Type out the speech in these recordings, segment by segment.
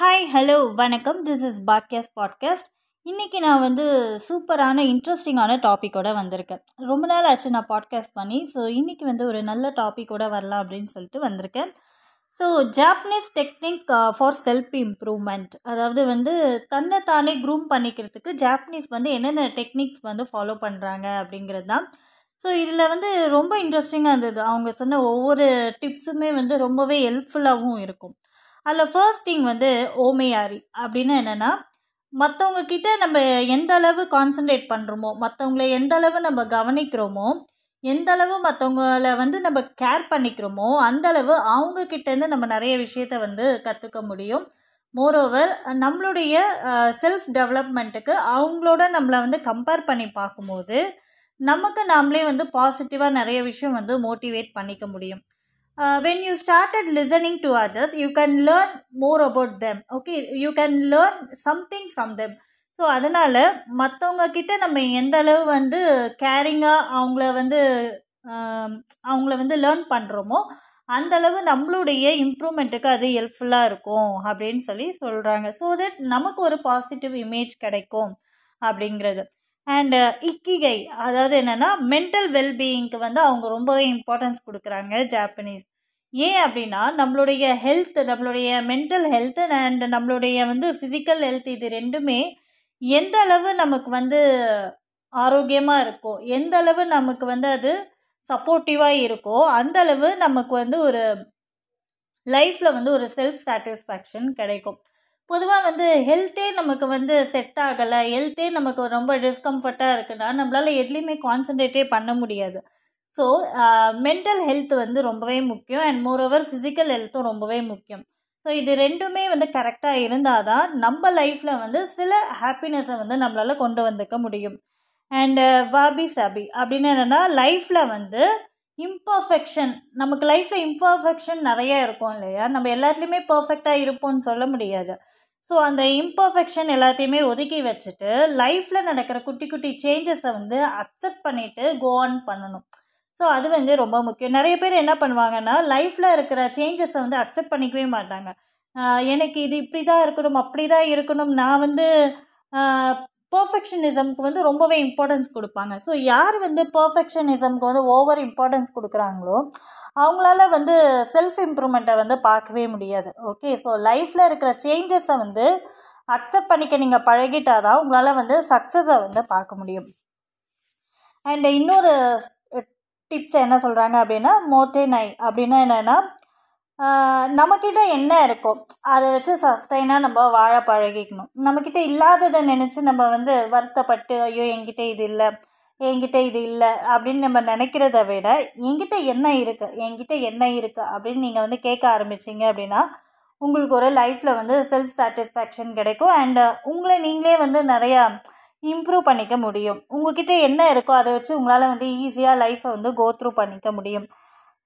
Hi hello வணக்கம். This is podcast podcast இன்றைக்கி நான் வந்து சூப்பரான இன்ட்ரெஸ்டிங்கான டாப்பிக்கோடு வந்திருக்கேன். ரொம்ப நாள் ஆச்சு நான் பாட்காஸ்ட் பண்ணி ஸோ இன்றைக்கி வந்து ஒரு நல்ல டாப்பிக்கோடு வரலாம் அப்படின்னு சொல்லிட்டு வந்திருக்கேன். So Japanese technique for self improvement அதாவது வந்து தன்னை தானே க்ரூம் பண்ணிக்கிறதுக்கு ஜாப்பனீஸ் வந்து என்னென்ன டெக்னிக்ஸ் வந்து ஃபாலோ பண்ணுறாங்க அப்படிங்கிறது தான். ஸோ இதில் வந்து ரொம்ப இன்ட்ரெஸ்டிங்காக இருந்தது. அவங்க சொன்ன ஒவ்வொரு டிப்ஸுமே வந்து ரொம்பவே ஹெல்ப்ஃபுல்லாகவும் இருக்கும். அதில் ஃபர்ஸ்ட் திங் வந்து ஓமையாரி. அப்படின்னு என்னென்னா மற்றவங்க கிட்ட நம்ம எந்த அளவு கான்சன்ட்ரேட் பண்ணுறோமோ மற்றவங்கள எந்த அளவு நம்ம கவனிக்கிறோமோ எந்த அளவு மற்றவங்கள வந்து நம்ம கேர் பண்ணிக்கிறோமோ அந்த அளவு அவங்க கிட்டேருந்து நம்ம நிறைய விஷயத்த வந்து கற்றுக்க முடியும். மோரோவர் நம்மளுடைய செல்ஃப் டெவலப்மெண்ட்டுக்கு அவங்களோட நம்மளை வந்து கம்பேர் பண்ணி பார்க்கும்போது நமக்கு நாமளே வந்து பாசிட்டிவாக நிறைய விஷயம் வந்து மோட்டிவேட் பண்ணிக்க முடியும். Uh, when you started listening to others you can learn more about them okay you can learn something from them so அதனால் மற்றவங்க கிட்ட நம்ம எந்த அளவு வந்து கேரிங்காக அவங்கள வந்து um, அவங்கள வந்து லேர்ன் பண்ணுறோமோ அந்த அளவு நம்மளுடைய இம்ப்ரூவ்மெண்ட்டுக்கு அது ஹெல்ப்ஃபுல்லாக இருக்கும் அப்படின்னு சொல்லி சொல்கிறாங்க ஸோ தட் நமக்கு ஒரு பாசிட்டிவ் இமேஜ் கிடைக்கும் அப்படிங்கிறது. அண்டு uh, இக்கிகை அதாவது என்னென்னா மென்டல் வெல்பீயிங்க்கு வந்து அவங்க ரொம்பவே இம்பார்ட்டன்ஸ் கொடுக்குறாங்க ஜாப்பனீஸ் ஏன் அப்படின்னா நம்மளுடைய ஹெல்த் நம்மளுடைய மென்டல் ஹெல்த் அண்ட் நம்மளுடைய வந்து ஃபிசிக்கல் ஹெல்த் இது ரெண்டுமே எந்த அளவு நமக்கு வந்து ஆரோக்கியமாக இருக்கோ எந்த அளவு நமக்கு வந்து அது சப்போர்ட்டிவாக இருக்கோ அந்த அளவு நமக்கு வந்து ஒரு லைஃப்பில் வந்து ஒரு செல்ஃப் சாட்டிஸ்ஃபேக்ஷன் கிடைக்கும். பொதுவாக வந்து ஹெல்த்தே நமக்கு வந்து செட் ஆகலை. ஹெல்த்தே நமக்கு ரொம்ப டிஸ்கம்ஃபர்ட்டாக இருக்குன்னா நம்மளால் எதுலேயுமே கான்சன்ட்ரேட்டே பண்ண முடியாது. ஸோ மென்டல் ஹெல்த் வந்து ரொம்பவே முக்கியம். அண்ட் மோர் ஓவர் ஃபிசிக்கல் ஹெல்த்தும் ரொம்பவே முக்கியம். ஸோ இது ரெண்டுமே வந்து கரெக்டாக இருந்தால் தான் நம்ம லைஃப்பில் வந்து சில ஹாப்பினஸை வந்து நம்மளால் கொண்டு வந்துக்க முடியும். அண்டு வாபி சாபி அப்படின்னு என்னென்னா லைஃப்பில் வந்து இம்பர்ஃபெக்ஷன் நமக்கு லைஃப்பில் இம்பர்ஃபெக்ஷன் நிறைய இருக்கும் இல்லையா? நம்ம எல்லாத்துலேயுமே பர்ஃபெக்டாக இருப்போம்னு சொல்ல முடியாது. ஸோ அந்த இம்பர்ஃபெக்ஷன் எல்லாத்தையுமே ஒதுக்கி வச்சுட்டு லைஃப்பில் நடக்கிற குட்டி குட்டி சேஞ்சஸை வந்து அக்செப்ட் பண்ணிவிட்டு கோ ஆன் பண்ணணும். ஸோ அது வந்து ரொம்ப முக்கியம். நிறைய பேர் என்ன பண்ணுவாங்கன்னா லைஃப்பில் இருக்கிற சேஞ்சஸை வந்து அக்செப்ட் பண்ணிக்கவே மாட்டாங்க. எனக்கு இது இப்படி தான் இருக்கணும் அப்படி தான் இருக்கணும். நான் வந்து பர்ஃபெக்ஷனிசம்க்கு வந்து ரொம்பவே இம்பார்ட்டன்ஸ் கொடுப்பாங்க. ஸோ யார் வந்து பர்ஃபெக்ஷனிசம்க்கு வந்து ஓவர் இம்பார்ட்டன்ஸ் கொடுக்குறாங்களோ அவங்களால வந்து செல்ஃப் இம்ப்ரூவ்மெண்ட்டை வந்து பார்க்கவே முடியாது. ஓகே ஸோ லைஃப்பில் இருக்கிற சேஞ்சஸை வந்து அக்செப்ட் பண்ணிக்க நீங்கள் பழகிட்டால் தான் உங்களால் வந்து சக்ஸஸை வந்து பார்க்க முடியும். அண்ட் இன்னொரு டிப்ஸ் என்ன சொல்கிறாங்க அப்படின்னா மோட்டே நை அப்படின்னா என்னென்னா நம்மக்கிட்ட என்ன இருக்கோ அதை வச்சு சஸ்டைனாக நம்ம வாழ பழகிக்கணும். நம்மக்கிட்ட இல்லாததை நினச்சி நம்ம வந்து வருத்தப்பட்டு ஐயோ என்கிட்ட இது இல்லை என்கிட்ட இது இல்லை அப்படின்னு நம்ம நினைக்கிறத விட என்கிட்ட என்ன இருக்குது என்கிட்ட என்ன இருக்குது அப்படின்னு நீங்கள் வந்து கேட்க ஆரம்பிச்சிங்க அப்படின்னா உங்களுக்கு ஒரு லைஃப்பில் வந்து செல்ஃப் சாட்டிஸ்ஃபேக்ஷன் கிடைக்கும். அண்டு உங்களை நீங்களே வந்து நிறையா இம்ப்ரூவ் பண்ணிக்க முடியும். உங்ககிட்ட என்ன இருக்கோ அதை வச்சு உங்களால் வந்து ஈஸியாக லைஃப்பை வந்து கோ த்ரூ பண்ணிக்க முடியும்.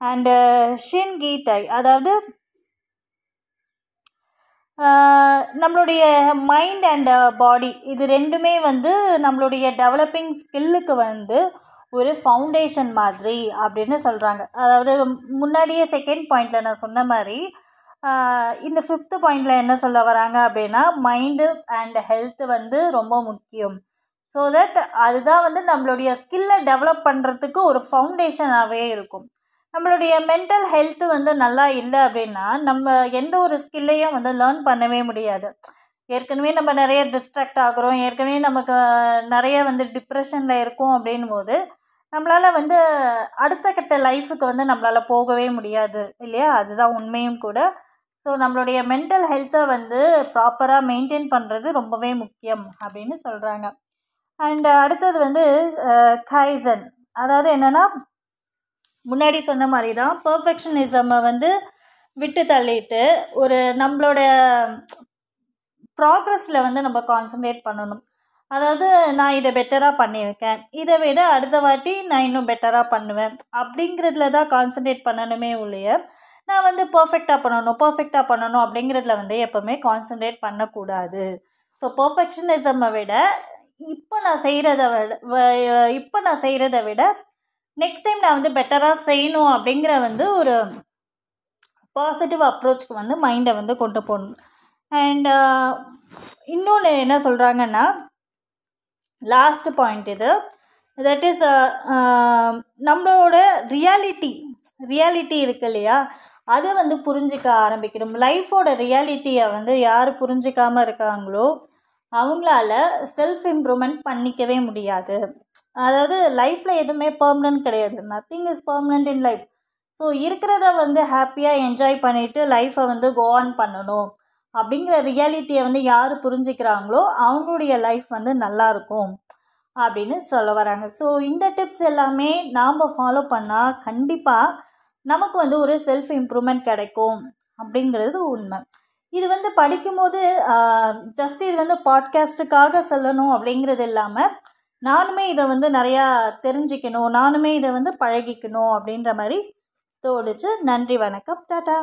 அண்டு ஷின் கீதை அதாவது uh, நம்மளுடைய மைண்ட் அண்ட் பாடி இது ரெண்டுமே வந்து நம்மளுடைய டெவலப்பிங் ஸ்கில்லுக்கு வந்து ஒரு ஃபவுண்டேஷன் மாதிரி அப்படின்னு சொல்கிறாங்க அதாவது முன்னாடியே செகண்ட் பாயிண்டில் நான் சொன்ன மாதிரி uh, இந்த ஃபிஃப்த்து பாயிண்டில் என்ன சொல்ல வராங்க அப்படின்னா மைண்டு அண்ட் ஹெல்த்து வந்து ரொம்ப முக்கியம். ஸோ தட் அதுதான் வந்து நம்மளுடைய ஸ்கில்லை டெவலப் பண்ணுறதுக்கு ஒரு ஃபவுண்டேஷனாகவே இருக்கும். நம்மளுடைய மென்டல் ஹெல்த்து வந்து நல்லா இல்லை அப்படின்னா நம்ம எந்த ஒரு ஸ்கில்லையும் வந்து லேர்ன் பண்ணவே முடியாது. ஏற்கனவே நம்ம நிறைய டிஸ்ட்ராக்ட் ஆகிறோம். ஏற்கனவே நமக்கு நிறைய வந்து டிப்ரெஷனில் இருக்கும் அப்படின் போது நம்மளால் வந்து அடுத்த கட்ட லைஃபுக்கு வந்து நம்மளால் போகவே முடியாது இல்லையா? அதுதான் உண்மையும் கூட. ஸோ நம்மளுடைய மென்டல் ஹெல்த்தை வந்து ப்ராப்பராக மெயின்டைன் பண்ணுறது ரொம்பவே முக்கியம் அப்படின்னு சொல்கிறாங்க அண்ட் அடுத்தது வந்து கைசன் அதாவது என்னென்னா முன்னாடி சொன்ன மாதிரி தான் பர்ஃபெக்ஷனிசமை வந்து விட்டு தள்ளிட்டு ஒரு நம்மளோட ப்ராக்ரஸில் வந்து நம்ம கான்சன்ட்ரேட் பண்ணணும். அதாவது நான் இதை பெட்டராக பண்ணியிருக்கேன். இதை விட அடுத்த வாட்டி நான் இன்னும் பெட்டராக பண்ணுவேன். அப்படிங்கிறதுல தான் கான்சன்ட்ரேட் பண்ணணுமே ஒழிய நான் வந்து பர்ஃபெக்டாக பண்ணணும் பர்ஃபெக்டாக பண்ணணும் அப்படிங்கிறதுல வந்து எப்போவுமே கான்சன்ட்ரேட் பண்ணக்கூடாது. ஸோ பர்ஃபெக்ஷனிசம்மை விட இப்போ நான் செய்கிறத விட இப்போ நான் செய்கிறத விட நெக்ஸ்ட் டைம் நான் வந்து பெட்டராக செய்யணும் அப்படிங்கிற வந்து ஒரு பாசிட்டிவ் அப்ரோச்சுக்கு வந்து மைண்டை வந்து கொண்டு போகணும். அண்ட் uh, இன்னொன்று என்ன சொல்கிறாங்கன்னா லாஸ்ட் பாயிண்ட் இது. தட் இஸ் uh, uh, நம்மளோட ரியாலிட்டி ரியாலிட்டி இருக்கு இல்லையா? அதை வந்து புரிஞ்சிக்க ஆரம்பிக்கணும். லைஃபோட ரியாலிட்டியை வந்து யார் புரிஞ்சிக்காமல் இருக்காங்களோ அவங்களால செல்ஃப் இம்ப்ரூவ்மெண்ட் பண்ணிக்கவே முடியாது. அதாவது லைஃப்பில் எதுவுமே பர்மனன்ட் கிடையாது. Nothing is permanent in life so இருக்கிறத வந்து ஹாப்பியாக என்ஜாய் பண்ணிவிட்டு லைஃப்பை வந்து கோ ஆன் பண்ணணும். அப்படிங்கிற ரியாலிட்டியை வந்து யார் புரிஞ்சுக்கிறாங்களோ அவங்களுடைய லைஃப் வந்து நல்லாயிருக்கும் அப்படின்னு சொல்ல வராங்க. ஸோ இந்த டிப்ஸ் எல்லாமே நாம் ஃபாலோ பண்ணால் கண்டிப்பாக நமக்கு வந்து ஒரு செல்ஃப் இம்ப்ரூவ்மெண்ட் கிடைக்கும் அப்படிங்கிறது உண்மை. இது வந்து படிக்கும்போது ஜஸ்ட் இது வந்து பாட்காஸ்ட்டுக்காக சொல்லணும் அப்படிங்கிறது இல்லாமல் நானுமே இதை வந்து நிறையா தெரிஞ்சுக்கணும். நானுமே இதை வந்து பழகிக்கணும் அப்படின்ற மாதிரி தோணுச்சு. நன்றி வணக்கம். டாட்டா